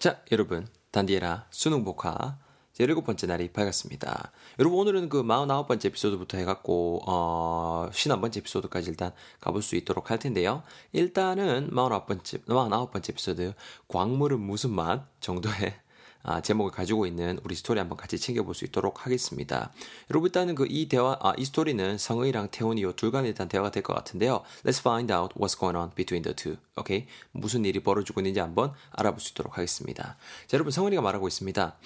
자, 여러분. 단디에라 수능 복화 17번째 날이 밝았습니다. 여러분 오늘은 그 49번째 에피소드부터 해갖고 어 51번째 에피소드까지 일단 가볼 수 있도록 할 텐데요. 일단은 49번째 49번째 에피소드 광물은 무슨 맛 정도의 아, 제목을 가지고 있는 우리 스토리 한번 같이 챙겨볼 수 있도록 하겠습니다. 여러분 일단은 그 이 대화, 아, 이 스토리는 성의랑 태훈이 요둘 간에 일단 대화가 될 것 같은데요. Let's find out what's going on between the two. 오케이? 무슨 일이 벌어지고 있는지 한번 알아볼 수 있도록 하겠습니다. 자, 여러분 성은이가 말하고 있습니다.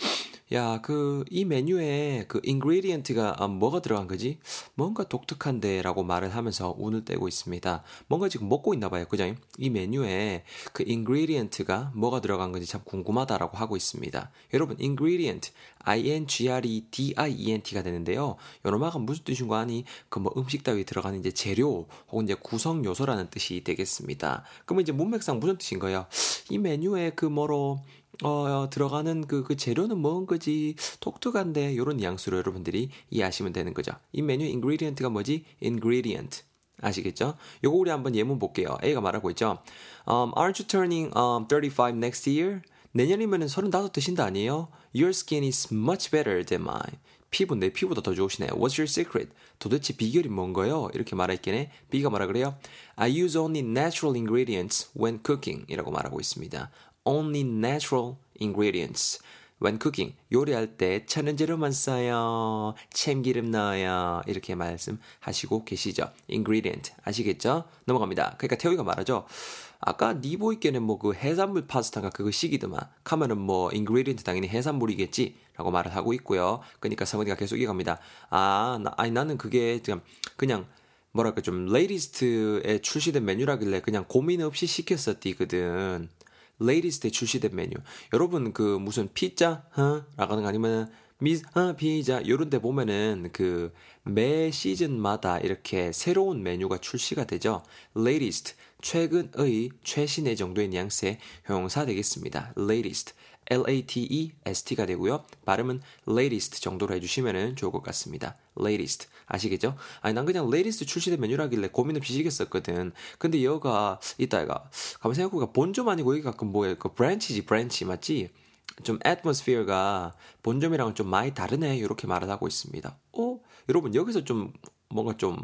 야, 그, 이 메뉴에 그 ingredient가 아, 뭐가 들어간 거지? 뭔가 독특한데 라고 말을 하면서 운을 떼고 있습니다. 뭔가 지금 먹고 있나 봐요. 그죠? 이 메뉴에 그 ingredient가 뭐가 들어간 건지 참 궁금하다라고 하고 있습니다. 여러분, ingredient, I-N-G-R-E-D-I-E-N-T가 되는데요. 요놈아가 무슨 뜻인 거 아니? 그 뭐 음식 따위 들어가는 이제 재료 혹은 이제 구성 요소라는 뜻이 되겠습니다. 그러면 이제 문맥상 무슨 뜻인 거예요? 이 메뉴에 그 뭐로 어, 들어가는 그, 그 재료는 뭔 거지? 독특한데, 요런 뉘앙스로 여러분들이 이해하시면 되는 거죠. 이 메뉴 ingredient가 뭐지? ingredient. 아시겠죠? 요거 우리 한번 예문 볼게요. A가 말하고 있죠. Um, aren't you turning um, 35 next year? 내년이면은 35 드신다 아니에요? Your skin is much better than mine. 피부 내 피부보다 더 좋으시네. What's your secret? 도대체 비결이 뭔가요? 이렇게 말했겠네. B가 말하 그래요? I use only natural ingredients when cooking 이라고 말하고 있습니다. only natural ingredients. When cooking, 요리할 때 천연재료만 써요. 참기름 넣어요. 이렇게 말씀하시고 계시죠. ingredient. 아시겠죠? 넘어갑니다. 그러니까 태우이가 말하죠. 아까 니보 있게는 뭐 그 해산물 파스타가 그거 시기더만. 카면은 뭐 ingredient 당연히 해산물이겠지. 라고 말을 하고 있고요. 그러니까 성은이가 계속 이어갑니다. 아, 나, 아니 나는 그게 그냥, 그냥 뭐랄까 좀 latest에 출시된 메뉴라길래 그냥 고민 없이 시켰었거든. latest에 출시된 메뉴. 여러분 그 무슨 피자 어? 거 아니면 미 어, 피자 요런 데 보면은 그 매 시즌마다 이렇게 새로운 메뉴가 출시가 되죠. latest 최근의 최신의 정도의 뉘앙스의 형용사 되겠습니다. latest L-A-T-E-S-T가 되고요. 발음은 latest 정도로 해주시면 좋을 것 같습니다. latest. 아시겠죠? 아니, 난 그냥 latest 출시된 메뉴라길래 고민 없이 시켰었거든. 근데 여가 이따가, 가만 생각해보니까 본점 아니고 여기가 그 뭐야, 그 branch지, branch, 맞지? 좀 atmosphere가 본점이랑은 좀 많이 다르네. 이렇게 말을 하고 있습니다. 어? 여러분, 여기서 좀 뭔가 좀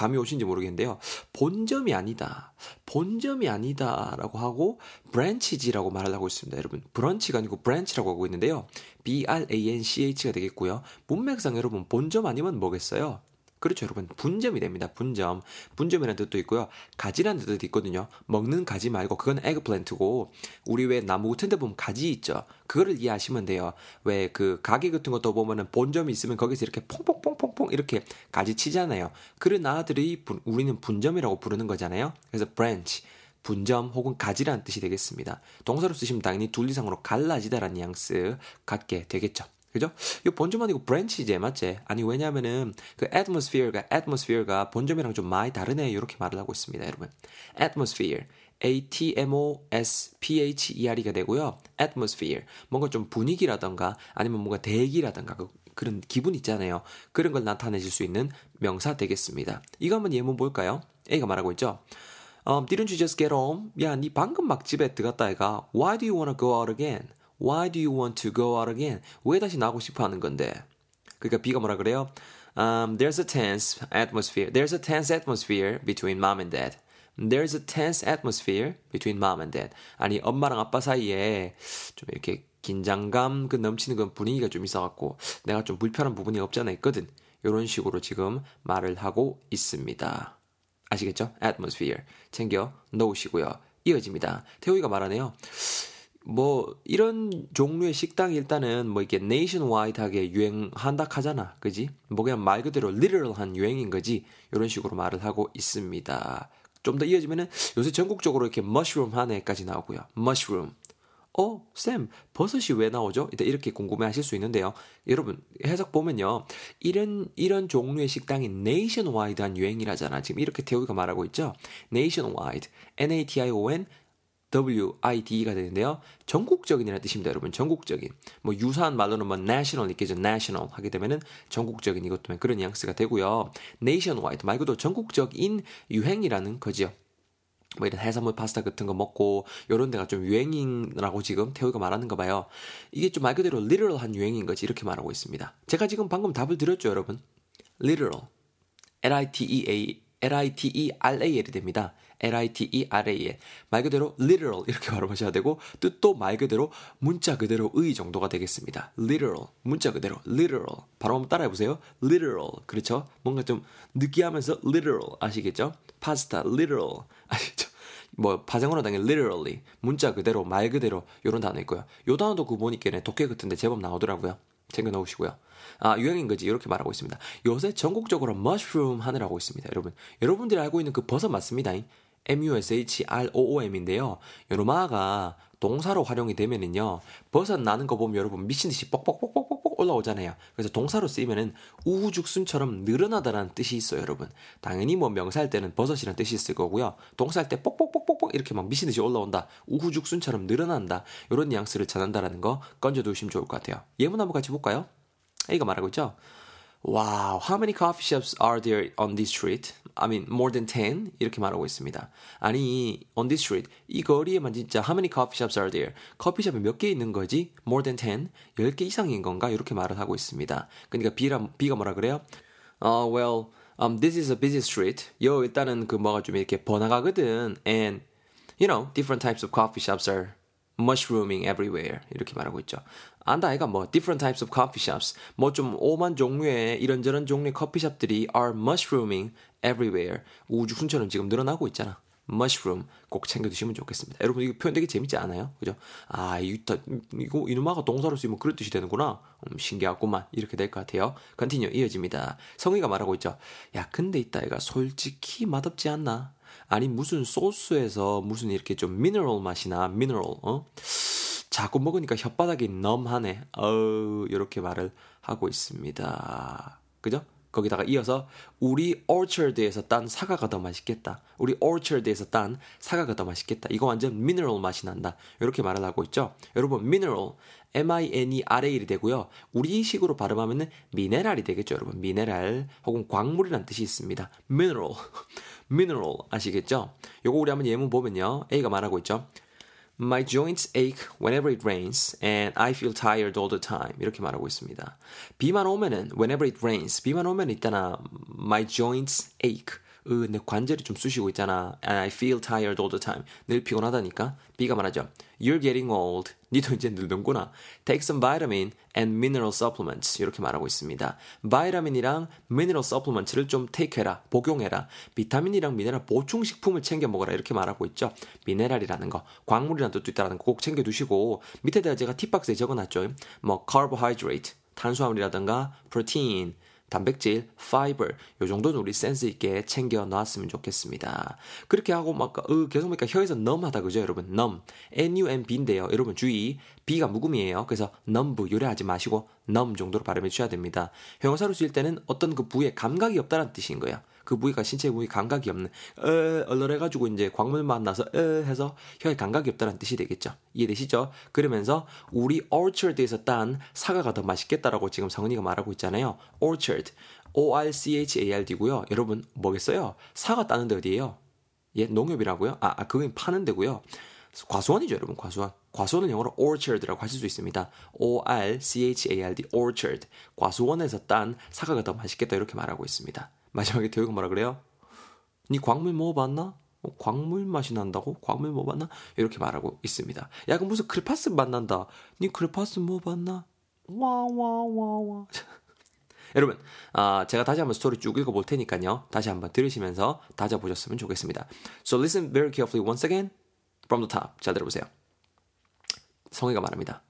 감이 오신지 모르겠는데요. 본점이 아니다. 본점이 아니다라고 하고 branch지라고 말을 하고 있습니다. 여러분, 브런치가 아니고 branch라고 하고 있는데요. B-R-A-N-C-H가 되겠고요. 문맥상 여러분 본점 아니면 뭐겠어요? 그렇죠, 여러분. 분점이 됩니다. 분점. 분점이라는 뜻도 있고요. 가지라는 뜻도 있거든요. 먹는 가지 말고 그건 eggplant고 우리 왜 나무 같은 데 보면 가지 있죠. 그거를 이해하시면 돼요. 왜 그 가게 같은 것도 보면은 본점이 있으면 거기서 이렇게 퐁퐁퐁퐁퐁 이렇게 가지 치잖아요. 그런 아들이 우리는 분점이라고 부르는 거잖아요. 그래서 branch 분점 혹은 가지라는 뜻이 되겠습니다. 동사로 쓰시면 당연히 둘 이상으로 갈라지다라는 뉘앙스 갖게 되겠죠. 그죠? 이 본점 아니고 branch제 맞지? 아니 왜냐면은 그 atmosphere가 atmosphere가 본점이랑 좀 많이 다르네 이렇게 말을 하고 있습니다, 여러분. atmosphere A-T-M-O-S-P-H-E-R-E가 되고요. atmosphere 뭔가 좀 분위기라던가 아니면 뭔가 대기라던가 그, 그런 기분 있잖아요. 그런 걸 나타내실 수 있는 명사 되겠습니다. 이거 한번 예문 볼까요? A가 말하고 있죠. Um, didn't you just get home? 야, 니 방금 막 집에 들어갔다 애가 Why do you wanna go out again? Why do you want to go out again? 왜 다시 나오고 싶어 하는 건데? 그러니까 B가 뭐라 그래요? Um, there's a tense atmosphere. There's a tense atmosphere between mom and dad. There's a tense atmosphere between mom and dad. 아니 엄마랑 아빠 사이에 좀 이렇게 긴장감 그 넘치는 그 분위기가 좀 있어갖고 내가 좀 불편한 부분이 없지 않아 있거든. 이런 식으로 지금 말을 하고 있습니다. 아시겠죠? atmosphere 챙겨 놓으시고요. 이어집니다. 태호이가 말하네요. 뭐 이런 종류의 식당이 일단은 뭐 이렇게 nationwide하게 유행한다 하잖아. 그지? 뭐 그냥 말 그대로 리얼한 유행인 거지. 이런 식으로 말을 하고 있습니다. 좀 더 이어지면은 요새 전국적으로 이렇게 mushroom 하네까지 나오고요. mushroom. 어, 쌤, 버섯이 왜 나오죠? 이렇게 궁금해 하실 수 있는데요. 여러분, 해석 보면요. 이런, 이런 종류의 식당이 nationwide한 유행이라잖아. 지금 이렇게 태우가 말하고 있죠. nationwide. N-A-T-I-O-N W-I-D-E가 되는데요. 전국적인이라는 뜻입니다, 여러분. 전국적인. 뭐 유사한 말로는 뭐 national 있겠죠. national 하게 되면은 전국적인 이것 때문에 그런 뉘앙스가 되고요. nationwide 말 그대로 전국적인 유행이라는 거지요. 뭐 이런 해산물 파스타 같은 거 먹고 요런 데가 좀 유행이라고 지금 태우가 말하는가 봐요. 이게 좀 말 그대로 literal한 유행인 거지 이렇게 말하고 있습니다. 제가 지금 방금 답을 드렸죠, 여러분. literal. L-I-T-E-A L-I-T-E-R-A-L이 됩니다. L-I-T-E-R-A-L. 말 그대로 literal 이렇게 발음하셔야 되고 뜻도 말 그대로 문자 그대로의 정도가 되겠습니다. literal. 문자 그대로 literal. 바로 한번 따라해 보세요. literal. 그렇죠? 뭔가 좀 느끼하면서 literal 아시겠죠? 파스타 literal. 아시죠? 뭐 파생어로 당연 literally 문자 그대로 말 그대로 이런 단어 있고요. 요 단어도 그 보니까 독해 같은데 제법 나오더라고요. 챙겨 놓으시고요. 아, 유행인 거지. 이렇게 말하고 있습니다. 요새 전국적으로 머쉬룸 하늘하고 있습니다. 여러분. 여러분들이 알고 있는 그 버섯 맞습니다. M-U-S-H-R-O-O-M인데요. 요노마가 동사로 활용이 되면은요, 버섯 나는 거 보면 여러분 미친 듯이 뻑뻑뻑뻑뻑뻑 올라오잖아요. 그래서 동사로 쓰이면은 우후죽순처럼 늘어나다라는 뜻이 있어요, 여러분. 당연히 뭐 명사할 때는 버섯이라는 뜻이 있을 거고요. 동사할 때 뻑뻑뻑뻑뻑 이렇게 막 미친 듯이 올라온다. 우후죽순처럼 늘어난다. 이런 뉘앙스를 전한다라는 거 건져 두시면 좋을 것 같아요. 예문 한번 같이 볼까요? A가 말하고 있죠. Wow, how many coffee shops are there on this street? I mean, more than 10? 이렇게 말하고 있습니다. 아니, on this street, 이 거리에만 진짜 how many coffee shops are there? 커피숍이 몇 개 있는 거지? more than 10? 10개 이상인 건가? 이렇게 말을 하고 있습니다. 그러니까 B가, B가 뭐라 그래요? Uh, well, um, this is a busy street. 요, 일단은 그 뭐가 좀 이렇게 번화가거든. And, you know, different types of coffee shops are mushrooming everywhere. 이렇게 말하고 있죠. 안다 아이가 뭐 different types of coffee shops 뭐 좀 오만 종류의 이런저런 종류의 커피숍들이 are mushrooming everywhere 우후죽순처럼 지금 늘어나고 있잖아. mushroom 꼭 챙겨 드시면 좋겠습니다. 여러분 이거 표현 되게 재밌지 않아요? 그죠? 아 이거 이거 이놈아가 동사로 쓰면 그런 뜻이 되는구나. 음, 신기하구만 이렇게 될 것 같아요. continue 이어집니다. 성희가 말하고 있죠. 야 근데 이따 얘가 솔직히 맛없지 않나? 아니 무슨 소스에서 무슨 이렇게 좀 미네랄 맛이나 미네랄 어? 자꾸 먹으니까 혓바닥이 넘하네. 어우, 이렇게 말을 하고 있습니다. 그죠? 거기다가 이어서 우리 orchard에서 딴 사과가 더 맛있겠다. 우리 orchard에서 딴 사과가 더 맛있겠다. 이거 완전 mineral 맛이 난다. 이렇게 말을 하고 있죠. 여러분 mineral M-I-N-E-R-A이 되고요. 우리식으로 발음하면은 미네랄이 되겠죠, 여러분. 미네랄 혹은 광물이라는 뜻이 있습니다. mineral, mineral 아시겠죠? 요거 우리 한번 예문 보면요. A가 말하고 있죠. My joints ache whenever it rains and I feel tired all the time. 이렇게 말하고 있습니다. 비만 오면은 whenever it rains. 비만 오면 있잖아. My joints ache. 으, 내 관절이 좀 쑤시고 있잖아. And I feel tired all the time. 늘 피곤하다니까. B가 말하죠. You're getting old. 니도 이제 늙는구나. Take some vitamin and mineral supplements. 이렇게 말하고 있습니다. 바이타민이랑 mineral supplements를 좀 take 해라. 복용해라. 비타민이랑 미네랄 보충식품을 챙겨 먹어라. 이렇게 말하고 있죠. 미네랄이라는 거, 광물이라는 뜻도 있다는 거 꼭 챙겨 두시고 밑에다가 제가 팁박스에 적어놨죠. 뭐 carbohydrate, 탄수화물이라든가 protein, 단백질, fiber 요 정도는 우리 센스 있게 챙겨 놨으면 좋겠습니다. 그렇게 하고 막 으, 계속 보니까 혀에서 넘하다 그죠 여러분? 넘 N-U-M-B인데요. 여러분 주의 B가 묵음이에요. 그래서 넘부 요래하지 마시고 넘 정도로 발음해 주셔야 됩니다. 형용사로 쓰일 때는 어떤 그 부위에 감각이 없다는 뜻인 거예요. 그 부위가 신체 부위 감각이 없는 어 얼얼해가지고 이제 광물 만나서 어 해서 혀에 감각이 없다는 뜻이 되겠죠. 이해되시죠? 그러면서 우리 orchard에서 딴 사과가 더 맛있겠다라고 지금 성은이가 말하고 있잖아요. orchard, O-R-C-H-A-R-D고요. 여러분 뭐겠어요? 사과 따는 데 어디예요? 예, 농협이라고요? 아, 아 그건 파는 데고요. 과수원이죠, 여러분. 과수원. 과수원은 영어로 orchard라고 하실 수 있습니다. O-R-C-H-A-R-D, orchard. 과수원에서 딴 사과가 더 맛있겠다 이렇게 말하고 있습니다. 마지막에 대우가 뭐라 그래요? 니 광물 먹어봤나? 어, 광물 맛이 난다고? 광물 먹어봤나? 이렇게 말하고 있습니다. 야, 그 무슨 크레파스 맛 난다. 니 크레파스 먹어봤나? 와와와와. 여러분, 아, 제가 다시 한번 스토리 쭉 읽어볼 테니까요. 다시 한번 들으시면서 다져보셨으면 좋겠습니다. So listen very carefully once again from the top. 잘 들어보세요. 성희가 말합니다.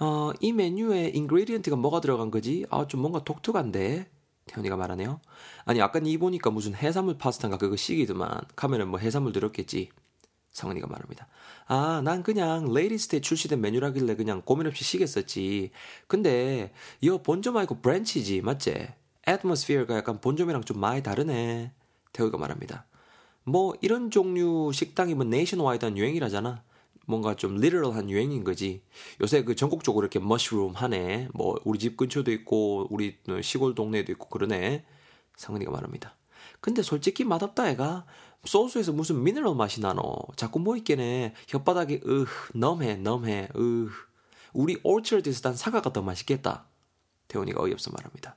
어, 이 메뉴에 ingredient가 뭐가 들어간 거지? 아, 좀 뭔가 독특한데. 태연이가 말하네요. 아니 아까 니 보니까 무슨 해산물 파스타인가 그거 시기더만 카면은 뭐 해산물 들었겠지. 성은이가 말합니다. 아, 난 그냥 latest에 출시된 메뉴라길래 그냥 고민 없이 시겠었지. 근데 이거 본점 말고 branch지, 맞지? atmosphere가 약간 본점이랑 좀 많이 다르네. 태우가 말합니다. 뭐 이런 종류 식당이 뭐 nationwide한 유행이라잖아. 뭔가 좀 literal한 유행인 거지. 요새 그 전국적으로 이렇게 mushroom 하네. 뭐 우리 집 근처도 있고 우리 시골 동네에도 있고 그러네. 상은이가 말합니다. 근데 솔직히 맛없다 애가 소스에서 무슨 미네랄 맛이 나노. 자꾸 뭐 있겠네. 혓바닥에 으 넘해 넘해 으 우리 orchard에서 단 사과가 더 맛있겠다. 태훈이가 어이없어 말합니다.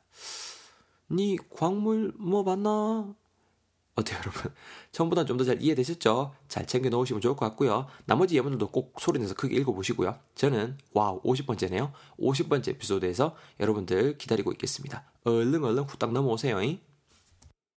니 광물 무 봤나? 어때요, 여러분? 처음보다 좀 더 잘 이해되셨죠? 잘 챙겨 놓으시면 좋을 것 같고요. 나머지 예문들도 꼭 소리내서 크게 읽어보시고요. 저는 wow 50번째네요. 50번째 에피소드에서 여러분들 기다리고 있겠습니다. 얼른 얼른 후딱 넘어오세요. 잉?